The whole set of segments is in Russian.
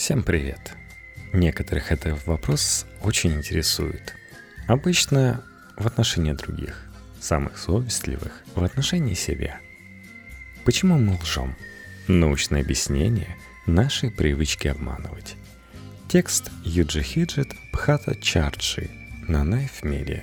Всем привет! Некоторых этот вопрос очень интересует. Обычно в отношении других, самых совестливых в отношении себя. Почему мы лжем? Научное объяснение нашей привычки обманывать. Текст Юджи Хиджет Пхата Чарджи на Knife Media.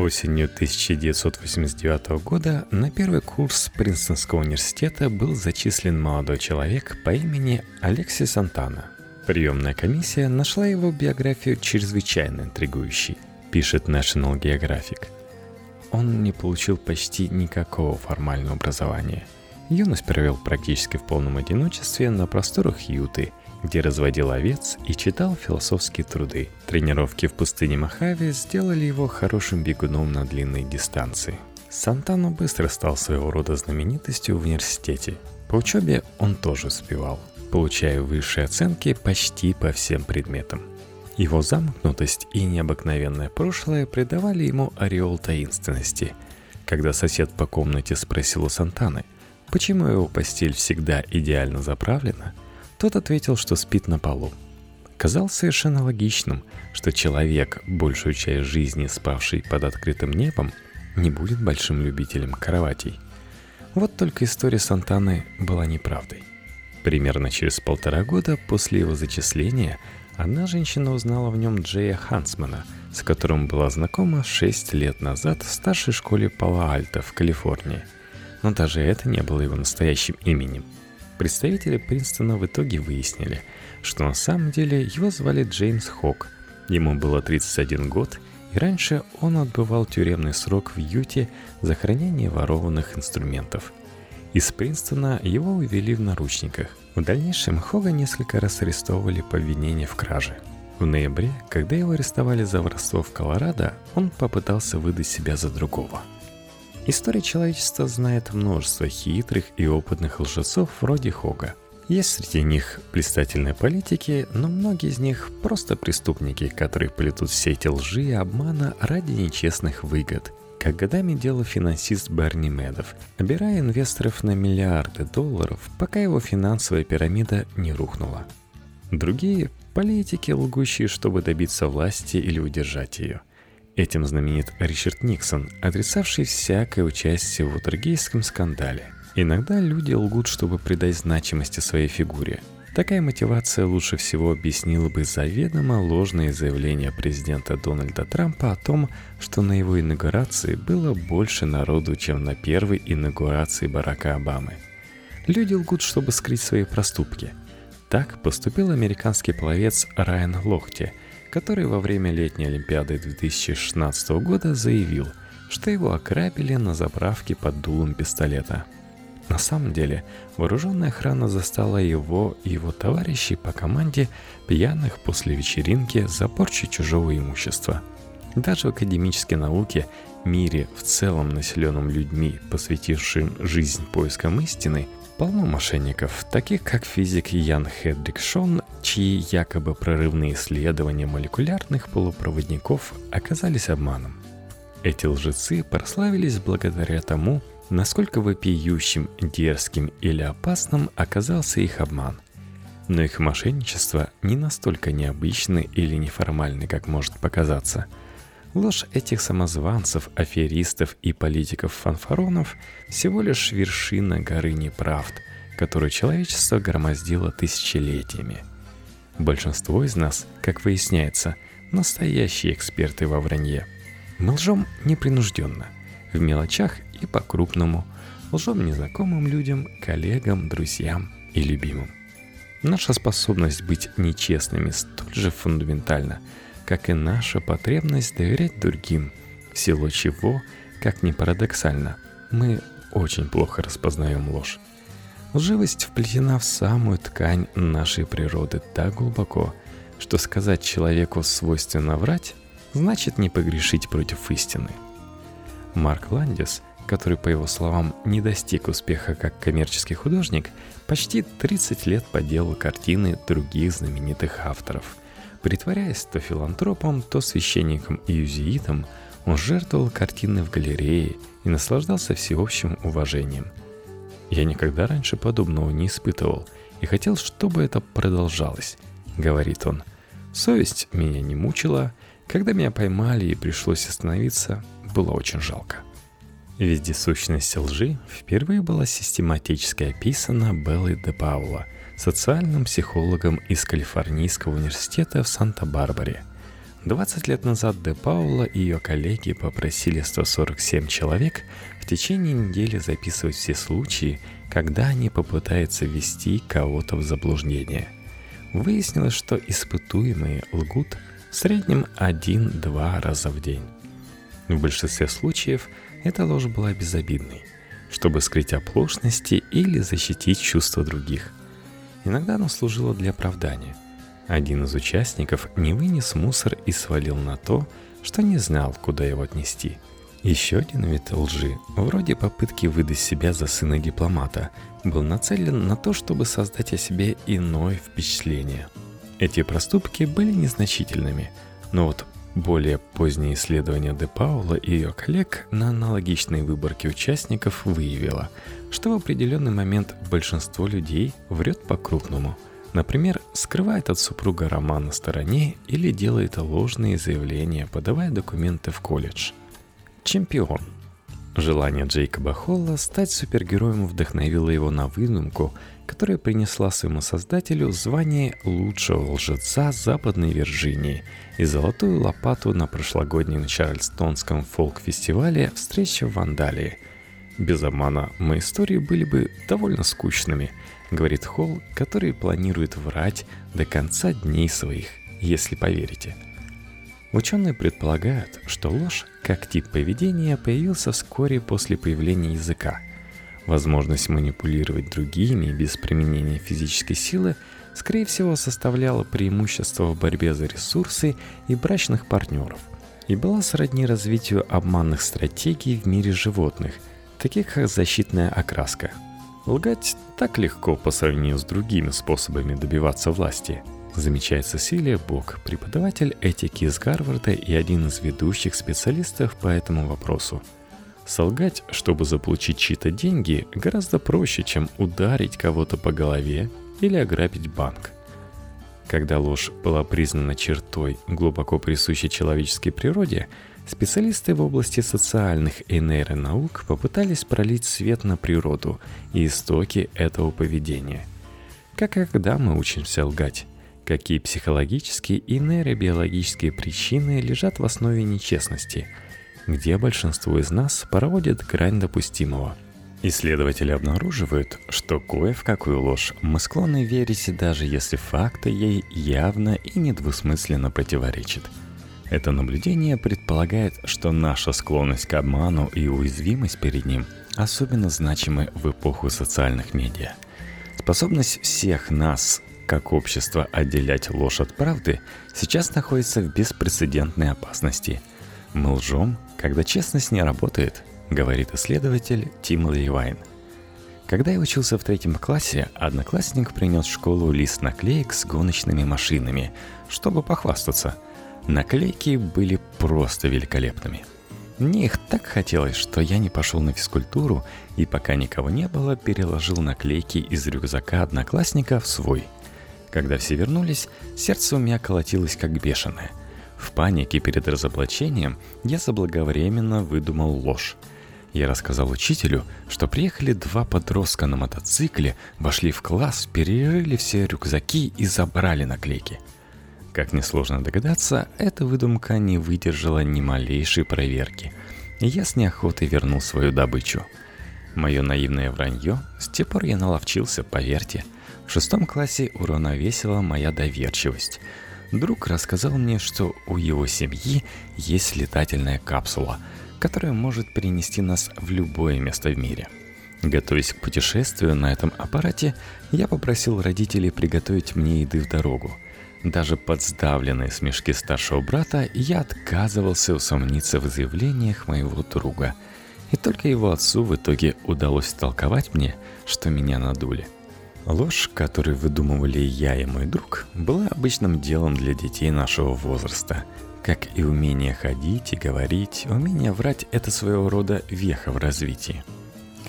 Осенью 1989 года на первый курс Принстонского университета был зачислен молодой человек по имени Алексей Сантана. Приемная комиссия нашла его биографию чрезвычайно интригующей, пишет National Geographic. Он не получил почти никакого формального образования. Юность провел практически в полном одиночестве на просторах Юты – где разводил овец и читал философские труды. Тренировки в пустыне Мохаве сделали его хорошим бегуном на длинные дистанции. Сантано быстро стал своего рода знаменитостью в университете. По учебе он тоже успевал, получая высшие оценки почти по всем предметам. Его замкнутость и необыкновенное прошлое придавали ему ореол таинственности. Когда сосед по комнате спросил у Сантаны, почему его постель всегда идеально заправлена – тот ответил, что спит на полу. Казалось совершенно логичным, что человек, большую часть жизни спавший под открытым небом, не будет большим любителем кроватей. Вот только история Сантаны была неправдой. Примерно через полтора года после его зачисления одна женщина узнала в нем Джея Хансмана, с которым была знакома 6 лет назад в старшей школе Пала-Альто в Калифорнии. Но даже это не было его настоящим именем – Представители Принстона в итоге выяснили, что на самом деле его звали Джеймс Хок. Ему было 31 год, и раньше он отбывал тюремный срок в Юте за хранение ворованных инструментов. Из Принстона его увели в наручниках. В дальнейшем Хога несколько раз арестовывали по обвинению в краже. В ноябре, когда его арестовали за воровство в Колорадо, он попытался выдать себя за другого – История человечества знает множество хитрых и опытных лжецов вроде Хога. Есть среди них блистательные политики, но многие из них просто преступники, которые плетут все эти лжи и обмана ради нечестных выгод, как годами делал финансист Берни Медов, набирая инвесторов на миллиарды долларов, пока его финансовая пирамида не рухнула. Другие – политики, лгущие, чтобы добиться власти или удержать ее – Этим знаменит Ричард Никсон, отрицавший всякое участие в Утергейском скандале. Иногда люди лгут, чтобы придать значимости своей фигуре. Такая мотивация лучше всего объяснила бы заведомо ложное заявление президента Дональда Трампа о том, что на его инаугурации было больше народу, чем на первой инаугурации Барака Обамы. Люди лгут, чтобы скрыть свои проступки. Так поступил американский пловец Райан Лохти – который во время летней Олимпиады 2016 года заявил, что его ограбили на заправке под дулом пистолета. На самом деле, вооруженная охрана застала его и его товарищей по команде пьяных после вечеринки за порчу чужого имущества. Даже в академической науке, мире в целом населенном людьми, посвятившим жизнь поискам истины, полно мошенников, таких как физик Ян Хедрик Шон чьи якобы прорывные исследования молекулярных полупроводников оказались обманом. Эти лжецы прославились благодаря тому, насколько вопиющим, дерзким или опасным оказался их обман. Но их мошенничество не настолько необычны или неформальны, как может показаться. Ложь этих самозванцев, аферистов и политиков-фанфаронов всего лишь вершина горы неправд, которую человечество громоздило тысячелетиями – Большинство из нас, как выясняется, настоящие эксперты во вранье. Мы лжем непринужденно, в мелочах и по-крупному, лжем незнакомым людям, коллегам, друзьям и любимым. Наша способность быть нечестными столь же фундаментальна, как и наша потребность доверять другим, в силу чего, как ни парадоксально, мы очень плохо распознаем ложь. Лживость вплетена в самую ткань нашей природы так глубоко, что сказать человеку свойственно врать, значит не погрешить против истины. Марк Ландис, который, по его словам, не достиг успеха как коммерческий художник, почти 30 лет поделал картины других знаменитых авторов. Притворяясь то филантропом, то священником и юзеитом, он жертвовал картины в галерее и наслаждался всеобщим уважением – я никогда раньше подобного не испытывал, и хотел, чтобы это продолжалось, говорит он. Совесть меня не мучила, когда меня поймали и пришлось остановиться, было очень жалко. Вездесущность лжи впервые была систематически описана Беллой де Паула, социальным психологом из Калифорнийского университета в Санта-Барбаре. 20 лет назад Де Паула и ее коллеги попросили 147 человек в течение недели записывать все случаи, когда они попытаются ввести кого-то в заблуждение. Выяснилось, что испытуемые лгут в среднем один-два раза в день. В большинстве случаев – эта ложь была безобидной, чтобы скрыть оплошности или защитить чувства других. Иногда она служила для оправдания. Один из участников не вынес мусор и свалил на то, что не знал, куда его отнести. Еще один вид лжи, вроде попытки выдать себя за сына дипломата, был нацелен на то, чтобы создать о себе иное впечатление. Эти проступки были незначительными, но вот более позднее исследование Де Паула и ее коллег на аналогичной выборке участников выявило, что в определенный момент большинство людей врет по-крупному. Например, скрывает от супруга роман на стороне или делает ложные заявления, подавая документы в колледж. Чемпион. Желание Джейкоба Холла стать супергероем вдохновило его на выдумку – которая принесла своему создателю звание лучшего лжеца Западной Вирджинии и золотую лопату на прошлогоднем Чарльстонском фолк-фестивале «Встреча в Вандалии». Без обмана, мои истории были бы довольно скучными, говорит Холл, который планирует врать до конца дней своих, если поверите. Ученые предполагают, что ложь, как тип поведения, появился вскоре после появления языка – Возможность манипулировать другими без применения физической силы, скорее всего, составляла преимущество в борьбе за ресурсы и брачных партнеров и была сродни развитию обманных стратегий в мире животных, таких как защитная окраска. Лгать так легко по сравнению с другими способами добиваться власти, замечает Сесилия Бок, преподаватель этики из Гарварда и один из ведущих специалистов по этому вопросу – Солгать, чтобы заполучить чьи-то деньги, гораздо проще, чем ударить кого-то по голове или ограбить банк. Когда ложь была признана чертой, глубоко присущей человеческой природе, специалисты в области социальных и нейронаук попытались пролить свет на природу и истоки этого поведения. Как и когда мы учимся лгать? Какие психологические и нейробиологические причины лежат в основе нечестности – где большинство из нас проводит грань допустимого. Исследователи обнаруживают, что кое в какую ложь мы склонны верить, даже если факты ей явно и недвусмысленно противоречат. Это наблюдение предполагает, что наша склонность к обману и уязвимость перед ним особенно значимы в эпоху социальных медиа. Способность всех нас как общество отделять ложь от правды сейчас находится в беспрецедентной опасности. Мы лжем, когда честность не работает, говорит исследователь Тим Лейвайн. Когда я учился в третьем классе, одноклассник принес в школу лист наклеек с гоночными машинами, чтобы похвастаться. Наклейки были просто великолепными. Мне их так хотелось, что я не пошел на физкультуру и пока никого не было, переложил наклейки из рюкзака одноклассника в свой. Когда все вернулись, сердце у меня колотилось как бешеное. В панике перед разоблачением я заблаговременно выдумал ложь. Я рассказал учителю, что приехали два подростка на мотоцикле, вошли в класс, перерыли все рюкзаки и забрали наклейки. Как несложно догадаться, эта выдумка не выдержала ни малейшей проверки, я с неохотой вернул свою добычу. Мое наивное вранье, с тех пор я наловчился, поверьте. В шестом классе уравновесила моя доверчивость – Друг рассказал мне, что у его семьи есть летательная капсула, которая может перенести нас в любое место в мире. Готовясь к путешествию на этом аппарате, я попросил родителей приготовить мне еды в дорогу. Даже под сдавленные смешки старшего брата я отказывался усомниться в заявлениях моего друга. И только его отцу в итоге удалось толковать мне, что меня надули – Ложь, которую выдумывали я и мой друг, была обычным делом для детей нашего возраста. Как и умение ходить и говорить, умение врать – это своего рода веха в развитии.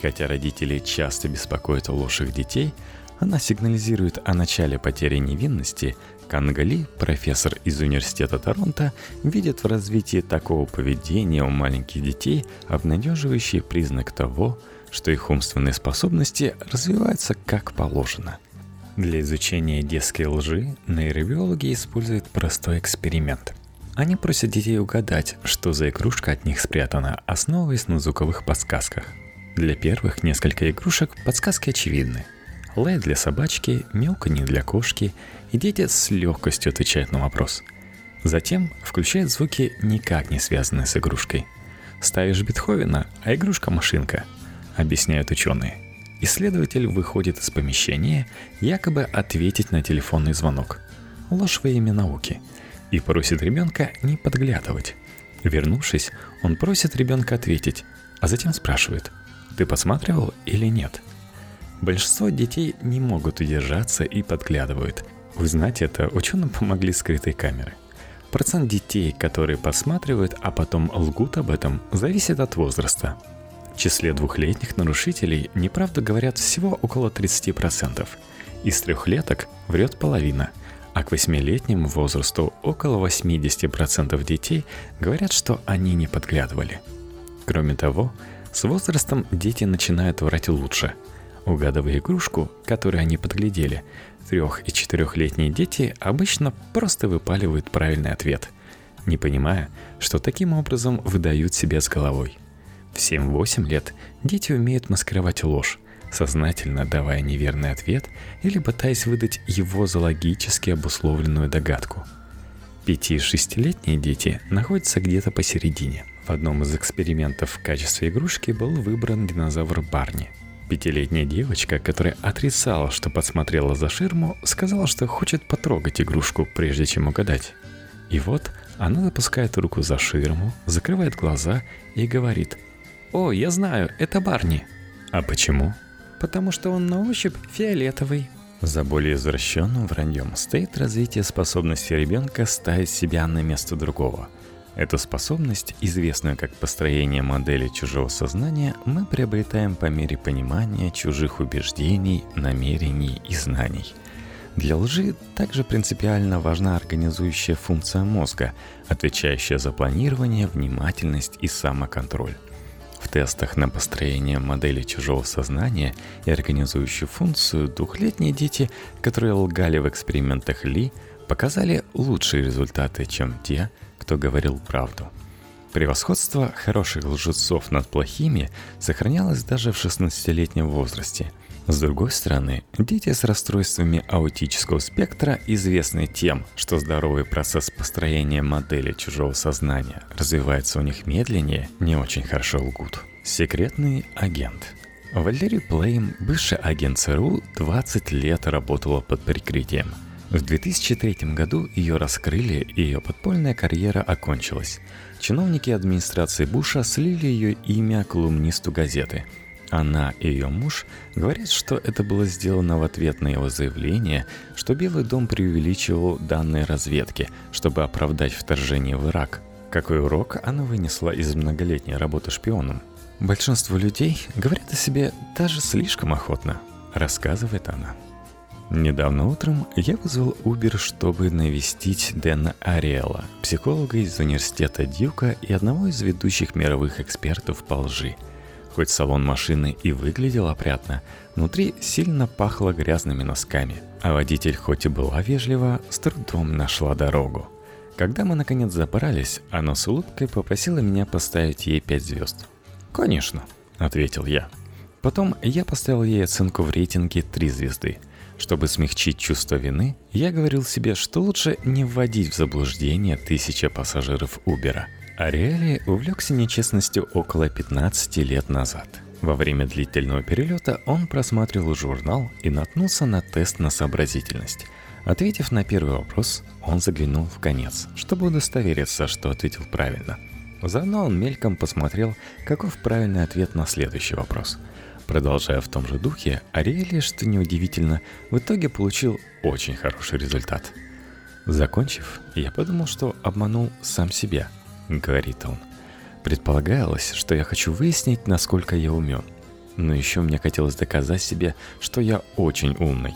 Хотя родители часто беспокоят ложь их детей, Она сигнализирует о начале потери невинности. Кангали, профессор из Университета Торонто, видит в развитии такого поведения у маленьких детей обнадеживающий признак того, что их умственные способности развиваются как положено. Для изучения детской лжи нейробиологи используют простой эксперимент. Они просят детей угадать, что за игрушка от них спрятана, основываясь на звуковых подсказках. Для первых несколько игрушек подсказки очевидны – лай для собачки, мяуканье для кошки, и дети с легкостью отвечают на вопрос. Затем включают звуки, никак не связанные с игрушкой. Ставишь Бетховена, а игрушка машинка, объясняют ученые. Исследователь выходит из помещения, якобы ответить на телефонный звонок. Ложь во имя науки. И просит ребенка не подглядывать. Вернувшись, он просит ребенка ответить, а затем спрашивает, ты посматривал или нет – Большинство детей не могут удержаться и подглядывают. Узнать это ученым помогли скрытые камеры. Процент детей, которые посматривают, а потом лгут об этом, зависит от возраста. В числе двухлетних нарушителей неправду говорят всего около 30%. Из трехлеток врет половина, а к восьмилетнему возрасту около 80% детей говорят, что они не подглядывали. Кроме того, с возрастом дети начинают врать лучше – Угадывая игрушку, которую они подглядели, трех- и четырехлетние дети обычно просто выпаливают правильный ответ, не понимая, что таким образом выдают себя с головой. В 7-8 лет дети умеют маскировать ложь, сознательно давая неверный ответ или пытаясь выдать его за логически обусловленную догадку. 5-6-летние дети находятся где-то посередине. В одном из экспериментов в качестве игрушки был выбран динозавр Барни – Пятилетняя девочка, которая отрицала, что подсмотрела за ширму, сказала, что хочет потрогать игрушку, прежде чем угадать. И вот она запускает руку за ширму, закрывает глаза и говорит «О, я знаю, это Барни». А почему? Потому что он на ощупь фиолетовый. За более извращенным враньем стоит развитие способности ребенка ставить себя на место другого – Эту способность, известную как построение модели чужого сознания, мы приобретаем по мере понимания чужих убеждений, намерений и знаний. Для лжи также принципиально важна организующая функция мозга, отвечающая за планирование, внимательность и самоконтроль. В тестах на построение модели чужого сознания и организующую функцию двухлетние дети, которые лгали в экспериментах Ли, показали лучшие результаты, чем те, кто говорил правду. Превосходство хороших лжецов над плохими сохранялось даже в 16-летнем возрасте. С другой стороны, дети с расстройствами аутического спектра известны тем, что здоровый процесс построения модели чужого сознания развивается у них медленнее, не очень хорошо лгут. Секретный агент – Валерий Плейм, бывший агент ЦРУ, 20 лет работала под прикрытием – в 2003 году ее раскрыли, и ее подпольная карьера окончилась. Чиновники администрации Буша слили ее имя колумнисту газеты. Она и ее муж говорят, что это было сделано в ответ на его заявление, что Белый дом преувеличивал данные разведки, чтобы оправдать вторжение в Ирак. Какой урок она вынесла из многолетней работы шпионом? Большинство людей говорят о себе даже слишком охотно, рассказывает она. Недавно утром я вызвал Uber, чтобы навестить Дэна Ариэла, психолога из университета Дьюка и одного из ведущих мировых экспертов по лжи. Хоть салон машины и выглядел опрятно, внутри сильно пахло грязными носками, а водитель хоть и была вежлива, с трудом нашла дорогу. Когда мы наконец забрались, она с улыбкой попросила меня поставить ей 5 звезд. «Конечно», — ответил я. Потом я поставил ей оценку в рейтинге 3 звезды — чтобы смягчить чувство вины, я говорил себе, что лучше не вводить в заблуждение тысячи пассажиров Убера. Ариэли увлекся нечестностью около 15 лет назад. Во время длительного перелета он просматривал журнал и наткнулся на тест на сообразительность. Ответив на первый вопрос, он заглянул в конец, чтобы удостовериться, что ответил правильно. Заодно он мельком посмотрел, каков правильный ответ на следующий вопрос – Продолжая в том же духе, Ариэли, что неудивительно, в итоге получил очень хороший результат. Закончив, я подумал, что обманул сам себя, говорит он. Предполагалось, что я хочу выяснить, насколько я умен. но еще мне хотелось доказать себе, что я очень умный.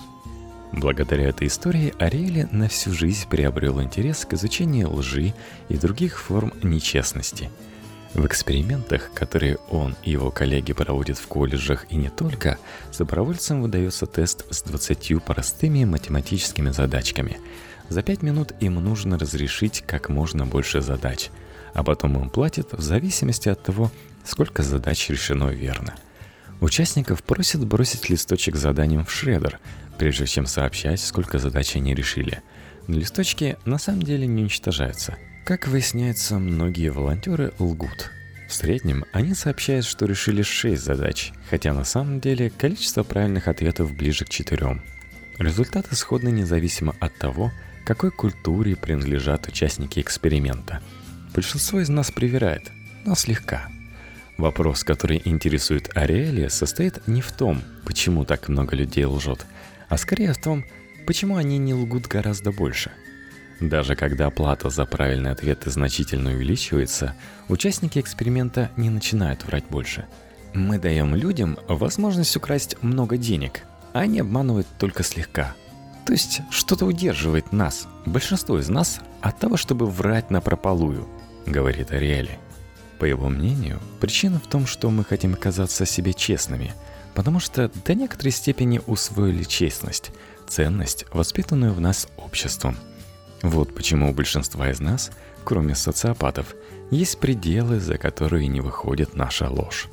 Благодаря этой истории Ариэли на всю жизнь приобрел интерес к изучению лжи и других форм нечестности. В экспериментах, которые он и его коллеги проводят в колледжах и не только, добровольцам выдается тест с 20 простыми математическими задачками. За 5 минут им нужно разрешить как можно больше задач, а потом им платят в зависимости от того, сколько задач решено верно – Участников просят бросить листочек с заданием в шредер, прежде чем сообщать, сколько задач они решили. Но листочки на самом деле не уничтожаются. Как выясняется, многие волонтеры лгут. В среднем они сообщают, что решили 6 задач, хотя на самом деле количество правильных ответов ближе к 4. Результаты сходны независимо от того, какой культуре принадлежат участники эксперимента. Большинство из нас привирает, но слегка – Вопрос, который интересует Ариэля, состоит не в том, почему так много людей лжет, а скорее в том, почему они не лгут гораздо больше. Даже когда плата за правильные ответы значительно увеличивается, участники эксперимента не начинают врать больше. Мы даем людям возможность украсть много денег, а они обманывают только слегка. То есть что-то удерживает нас, большинство из нас, от того, чтобы врать на прополую, говорит Ариэли. По его мнению, причина в том, что мы хотим казаться себе честными, потому что до некоторой степени усвоили честность, ценность, воспитанную в нас обществом. Вот почему у большинства из нас, кроме социопатов, есть пределы, за которые не выходит наша ложь.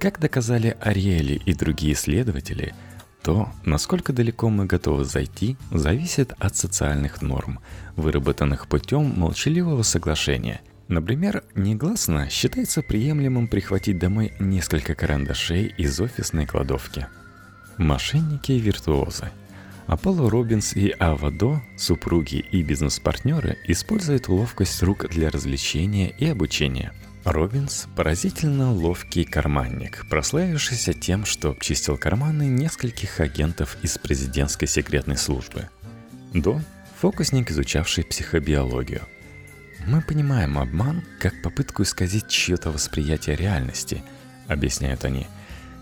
Как доказали Ариэли и другие исследователи, то, насколько далеко мы готовы зайти, зависит от социальных норм, выработанных путем молчаливого соглашения – Например, негласно считается приемлемым прихватить домой несколько карандашей из офисной кладовки. Мошенники и виртуозы. Аполло Робинс и Авадо, супруги и бизнес-партнеры, используют ловкость рук для развлечения и обучения. Робинс – поразительно ловкий карманник, прославившийся тем, что обчистил карманы нескольких агентов из президентской секретной службы. До – фокусник, изучавший психобиологию – мы понимаем обман как попытку исказить чье-то восприятие реальности, объясняют они.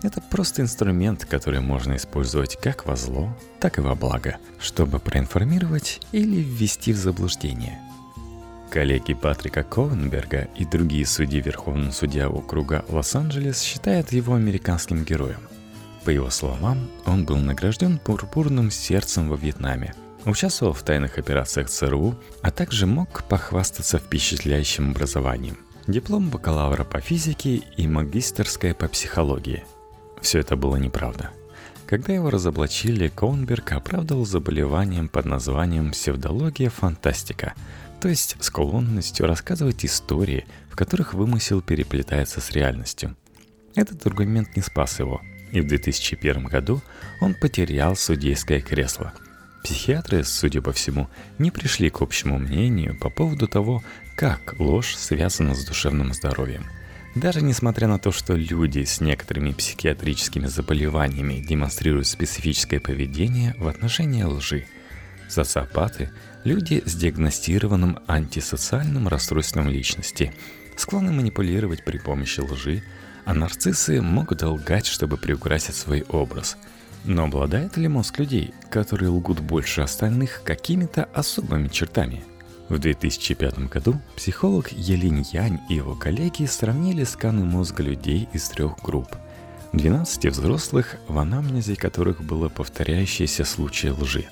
Это просто инструмент, который можно использовать как во зло, так и во благо, чтобы проинформировать или ввести в заблуждение. Коллеги Патрика Ковенберга и другие судьи Верховного судья округа Лос-Анджелес считают его американским героем. По его словам, он был награжден пурпурным сердцем во Вьетнаме – Участвовал в тайных операциях ЦРУ, а также мог похвастаться впечатляющим образованием. Диплом бакалавра по физике и магистерская по психологии. Все это было неправда. Когда его разоблачили, Коунберг оправдывал заболеванием под названием псевдология фантастика, то есть склонностью рассказывать истории, в которых вымысел переплетается с реальностью. Этот аргумент не спас его, и в 2001 году он потерял судейское кресло – Психиатры, судя по всему, не пришли к общему мнению по поводу того, как ложь связана с душевным здоровьем. Даже несмотря на то, что люди с некоторыми психиатрическими заболеваниями демонстрируют специфическое поведение в отношении лжи. Социопаты – люди с диагностированным антисоциальным расстройством личности, склонны манипулировать при помощи лжи, а нарциссы могут лгать, чтобы приукрасить свой образ – но обладает ли мозг людей, которые лгут больше остальных какими-то особыми чертами? В 2005 году психолог Елинь Янь и его коллеги сравнили сканы мозга людей из трех групп. 12 взрослых, в анамнезе которых было повторяющиеся случаи лжи.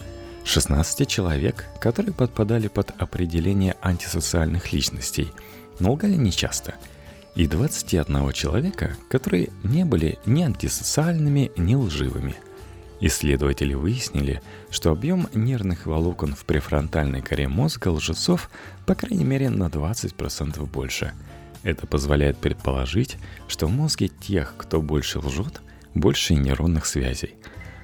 16 человек, которые подпадали под определение антисоциальных личностей, но лгали нечасто. И 21 человека, которые не были ни антисоциальными, ни лживыми – Исследователи выяснили, что объем нервных волокон в префронтальной коре мозга лжецов по крайней мере на 20% больше. Это позволяет предположить, что в мозге тех, кто больше лжет, больше нейронных связей.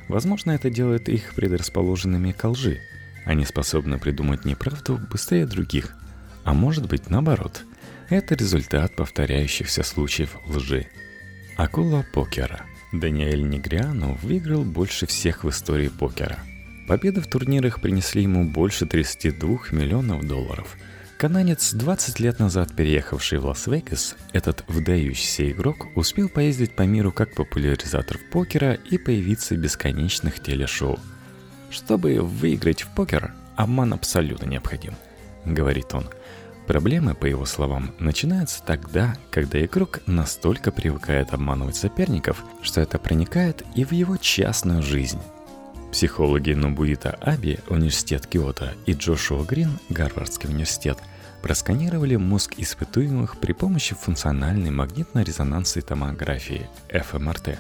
Возможно, это делает их предрасположенными к лжи. Они способны придумать неправду быстрее других. А может быть наоборот. Это результат повторяющихся случаев лжи. Акула покера – Даниэль Негриану выиграл больше всех в истории покера. Победы в турнирах принесли ему больше 32 миллионов долларов. Кананец, 20 лет назад переехавший в Лас-Вегас, этот выдающийся игрок успел поездить по миру как популяризатор покера и появиться в бесконечных телешоу. Чтобы выиграть в покер, обман абсолютно необходим, говорит он. Проблемы, по его словам, начинаются тогда, когда игрок настолько привыкает обманывать соперников, что это проникает и в его частную жизнь. Психологи Нобуита Аби, университет Киото, и Джошуа Грин, Гарвардский университет, просканировали мозг испытуемых при помощи функциональной магнитно-резонансной томографии ФМРТ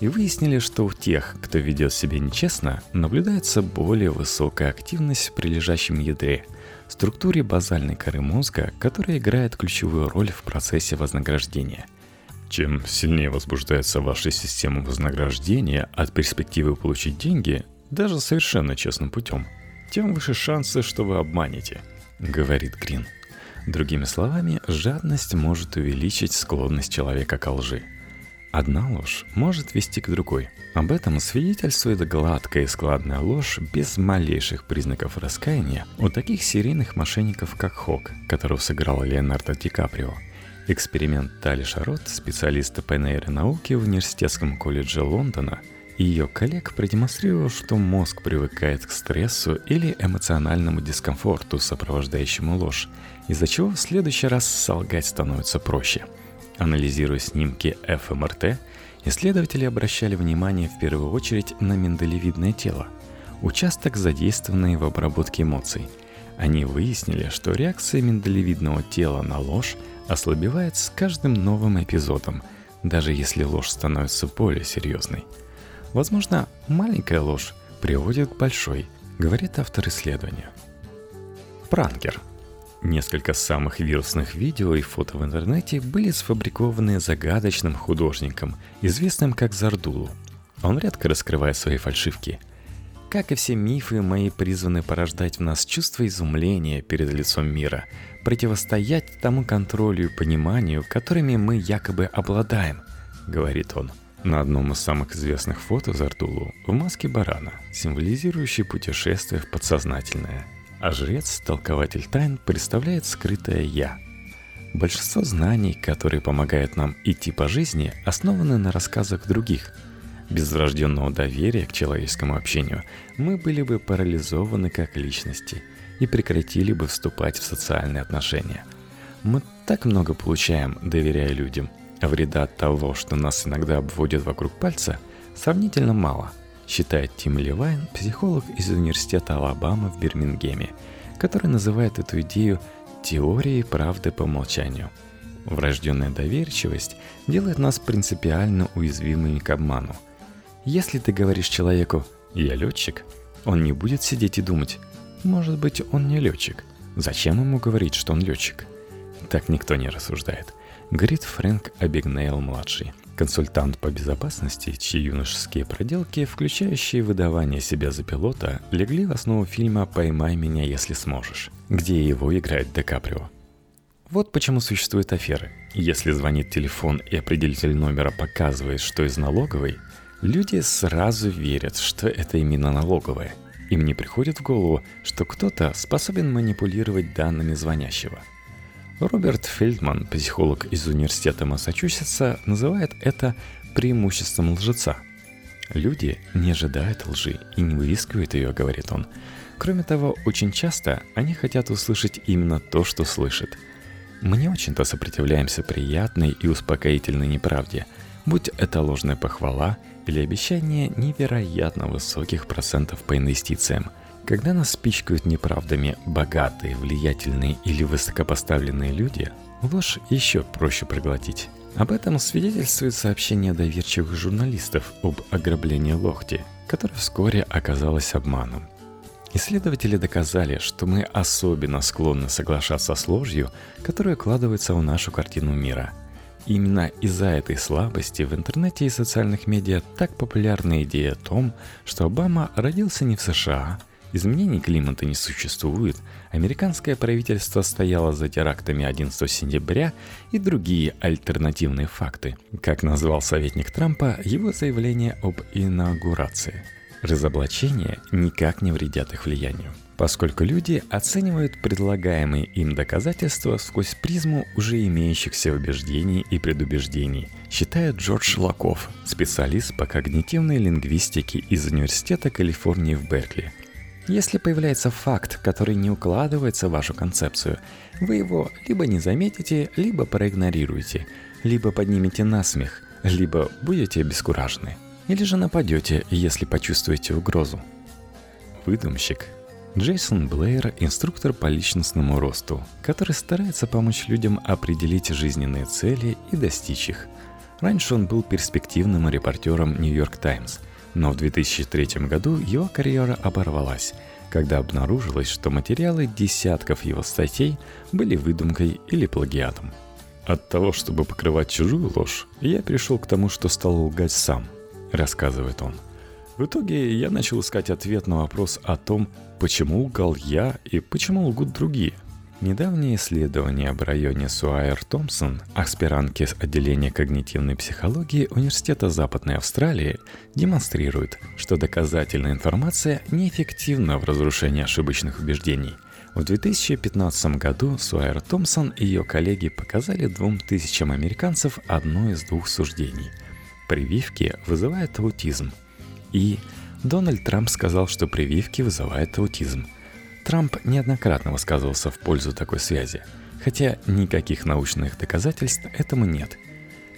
и выяснили, что у тех, кто ведет себя нечестно, наблюдается более высокая активность в прилежащем ядре, структуре базальной коры мозга, которая играет ключевую роль в процессе вознаграждения – чем сильнее возбуждается ваша система вознаграждения от перспективы получить деньги, даже совершенно честным путем, тем выше шансы, что вы обманете, говорит Грин. Другими словами, жадность может увеличить склонность человека к лжи. Одна ложь может вести к другой. Об этом свидетельствует гладкая и складная ложь без малейших признаков раскаяния у таких серийных мошенников, как Хок, которого сыграл Леонардо Ди Каприо – Эксперимент Тали Шарот, специалиста по нейронауке в Университетском колледже Лондона, и ее коллег продемонстрировал, что мозг привыкает к стрессу или эмоциональному дискомфорту, сопровождающему ложь, из-за чего в следующий раз солгать становится проще. Анализируя снимки ФМРТ, исследователи обращали внимание в первую очередь на миндалевидное тело, участок, задействованный в обработке эмоций. Они выяснили, что реакция миндалевидного тела на ложь ослабевает с каждым новым эпизодом, даже если ложь становится более серьезной. Возможно, маленькая ложь приводит к большой, говорит автор исследования. Пранкер. Несколько самых вирусных видео и фото в интернете были сфабрикованы загадочным художником, известным как Зардулу. Он редко раскрывает свои фальшивки. Как и все мифы, мои призваны порождать в нас чувство изумления перед лицом мира – противостоять тому контролю и пониманию, которыми мы якобы обладаем, говорит он. На одном из самых известных фото Зартулу в маске барана, символизирующей путешествие в подсознательное. А жрец, толкователь тайн, представляет скрытое «я». Большинство знаний, которые помогают нам идти по жизни, основаны на рассказах других. Без врожденного доверия к человеческому общению мы были бы парализованы как личности – и прекратили бы вступать в социальные отношения. Мы так много получаем, доверяя людям, а вреда от того, что нас иногда обводят вокруг пальца, сравнительно мало, считает Тим Левайн, психолог из Университета Алабамы в Бирмингеме, который называет эту идею теорией правды по умолчанию. Врожденная доверчивость делает нас принципиально уязвимыми к обману. Если ты говоришь человеку «я летчик», он не будет сидеть и думать может быть, он не летчик. Зачем ему говорить, что он летчик? Так никто не рассуждает. Говорит Фрэнк Абигнейл-младший, консультант по безопасности, чьи юношеские проделки, включающие выдавание себя за пилота, легли в основу фильма «Поймай меня, если сможешь», где его играет Ди Каприо. Вот почему существуют аферы. Если звонит телефон и определитель номера показывает, что из налоговой, люди сразу верят, что это именно налоговая – им не приходит в голову, что кто-то способен манипулировать данными звонящего. Роберт Фельдман, психолог из Университета Массачусетса, называет это преимуществом лжеца. Люди не ожидают лжи и не выискивают ее, говорит он. Кроме того, очень часто они хотят услышать именно то, что слышат. Мы не очень-то сопротивляемся приятной и успокоительной неправде, будь это ложная похвала или обещание невероятно высоких процентов по инвестициям. Когда нас спичкают неправдами богатые, влиятельные или высокопоставленные люди, ложь еще проще проглотить. Об этом свидетельствует сообщение доверчивых журналистов об ограблении Лохти, которое вскоре оказалось обманом. Исследователи доказали, что мы особенно склонны соглашаться с ложью, которая укладывается в нашу картину мира – Именно из-за этой слабости в интернете и социальных медиа так популярна идея о том, что Обама родился не в США, изменений климата не существует, американское правительство стояло за терактами 11 сентября и другие альтернативные факты, как назвал советник Трампа его заявление об инаугурации. Разоблачения никак не вредят их влиянию, поскольку люди оценивают предлагаемые им доказательства сквозь призму уже имеющихся убеждений и предубеждений, считает Джордж Лаков, специалист по когнитивной лингвистике из Университета Калифорнии в Беркли. Если появляется факт, который не укладывается в вашу концепцию, вы его либо не заметите, либо проигнорируете, либо поднимете насмех, либо будете обескуражены – или же нападете, если почувствуете угрозу. Выдумщик. Джейсон Блэйр – инструктор по личностному росту, который старается помочь людям определить жизненные цели и достичь их. Раньше он был перспективным репортером «Нью-Йорк Таймс», но в 2003 году его карьера оборвалась, когда обнаружилось, что материалы десятков его статей были выдумкой или плагиатом. От того, чтобы покрывать чужую ложь, я пришел к тому, что стал лгать сам –— рассказывает он. В итоге я начал искать ответ на вопрос о том, почему лгал я и почему лгут другие. Недавнее исследование об районе Суайер-Томпсон, аспирантки с отделения когнитивной психологии Университета Западной Австралии, демонстрирует, что доказательная информация неэффективна в разрушении ошибочных убеждений. В 2015 году Суайер Томпсон и ее коллеги показали двум тысячам американцев одно из двух суждений – прививки вызывают аутизм. И Дональд Трамп сказал, что прививки вызывают аутизм. Трамп неоднократно высказывался в пользу такой связи, хотя никаких научных доказательств этому нет.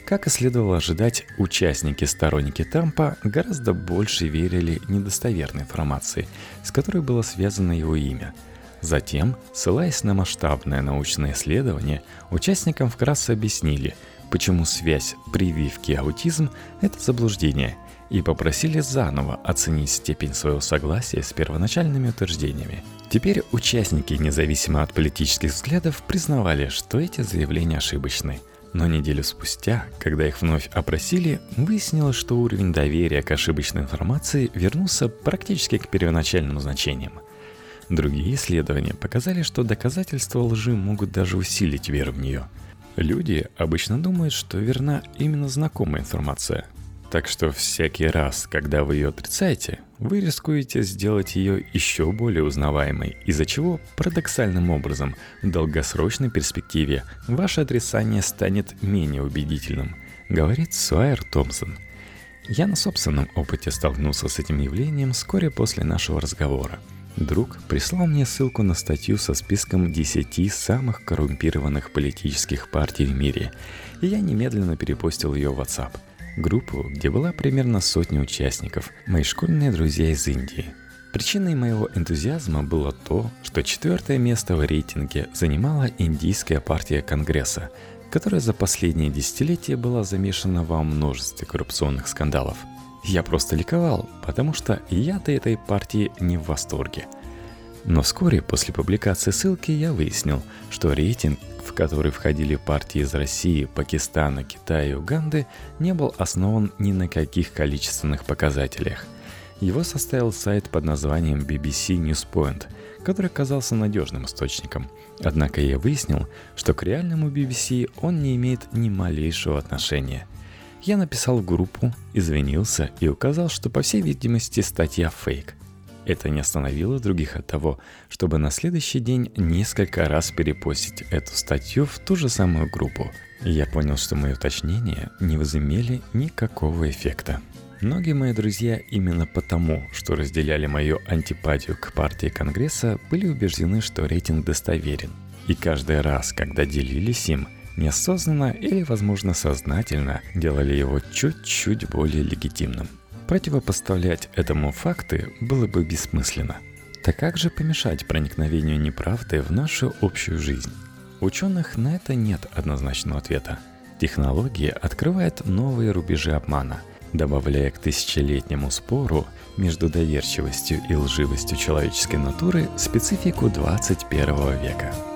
Как и следовало ожидать, участники-сторонники Трампа гораздо больше верили недостоверной информации, с которой было связано его имя – Затем, ссылаясь на масштабное научное исследование, участникам вкратце объяснили, почему связь прививки и аутизм – это заблуждение, и попросили заново оценить степень своего согласия с первоначальными утверждениями. Теперь участники, независимо от политических взглядов, признавали, что эти заявления ошибочны. Но неделю спустя, когда их вновь опросили, выяснилось, что уровень доверия к ошибочной информации вернулся практически к первоначальным значениям. Другие исследования показали, что доказательства лжи могут даже усилить веру в нее – Люди обычно думают, что верна именно знакомая информация. Так что всякий раз, когда вы ее отрицаете, вы рискуете сделать ее еще более узнаваемой, из-за чего парадоксальным образом в долгосрочной перспективе ваше отрицание станет менее убедительным, говорит Суайер Томпсон. Я на собственном опыте столкнулся с этим явлением вскоре после нашего разговора – Друг прислал мне ссылку на статью со списком 10 самых коррумпированных политических партий в мире, и я немедленно перепостил ее в WhatsApp. Группу, где была примерно сотня участников, мои школьные друзья из Индии. Причиной моего энтузиазма было то, что четвертое место в рейтинге занимала Индийская партия Конгресса, которая за последние десятилетия была замешана во множестве коррупционных скандалов – я просто ликовал, потому что я-то этой партии не в восторге. Но вскоре после публикации ссылки я выяснил, что рейтинг, который входили партии из России, Пакистана, Китая и Уганды, не был основан ни на каких количественных показателях. Его составил сайт под названием BBC Newspoint, который оказался надежным источником. Однако я выяснил, что к реальному BBC он не имеет ни малейшего отношения – я написал в группу, извинился и указал, что по всей видимости статья фейк. Это не остановило других от того, чтобы на следующий день несколько раз перепостить эту статью в ту же самую группу. Я понял, что мои уточнения не возымели никакого эффекта. Многие мои друзья именно потому, что разделяли мою антипатию к партии Конгресса, были убеждены, что рейтинг достоверен. И каждый раз, когда делились им – неосознанно или, возможно, сознательно делали его чуть-чуть более легитимным. Противопоставлять этому факты было бы бессмысленно. Так как же помешать проникновению неправды в нашу общую жизнь? Ученых на это нет однозначного ответа. Технология открывает новые рубежи обмана, добавляя к тысячелетнему спору между доверчивостью и лживостью человеческой натуры специфику 21 века –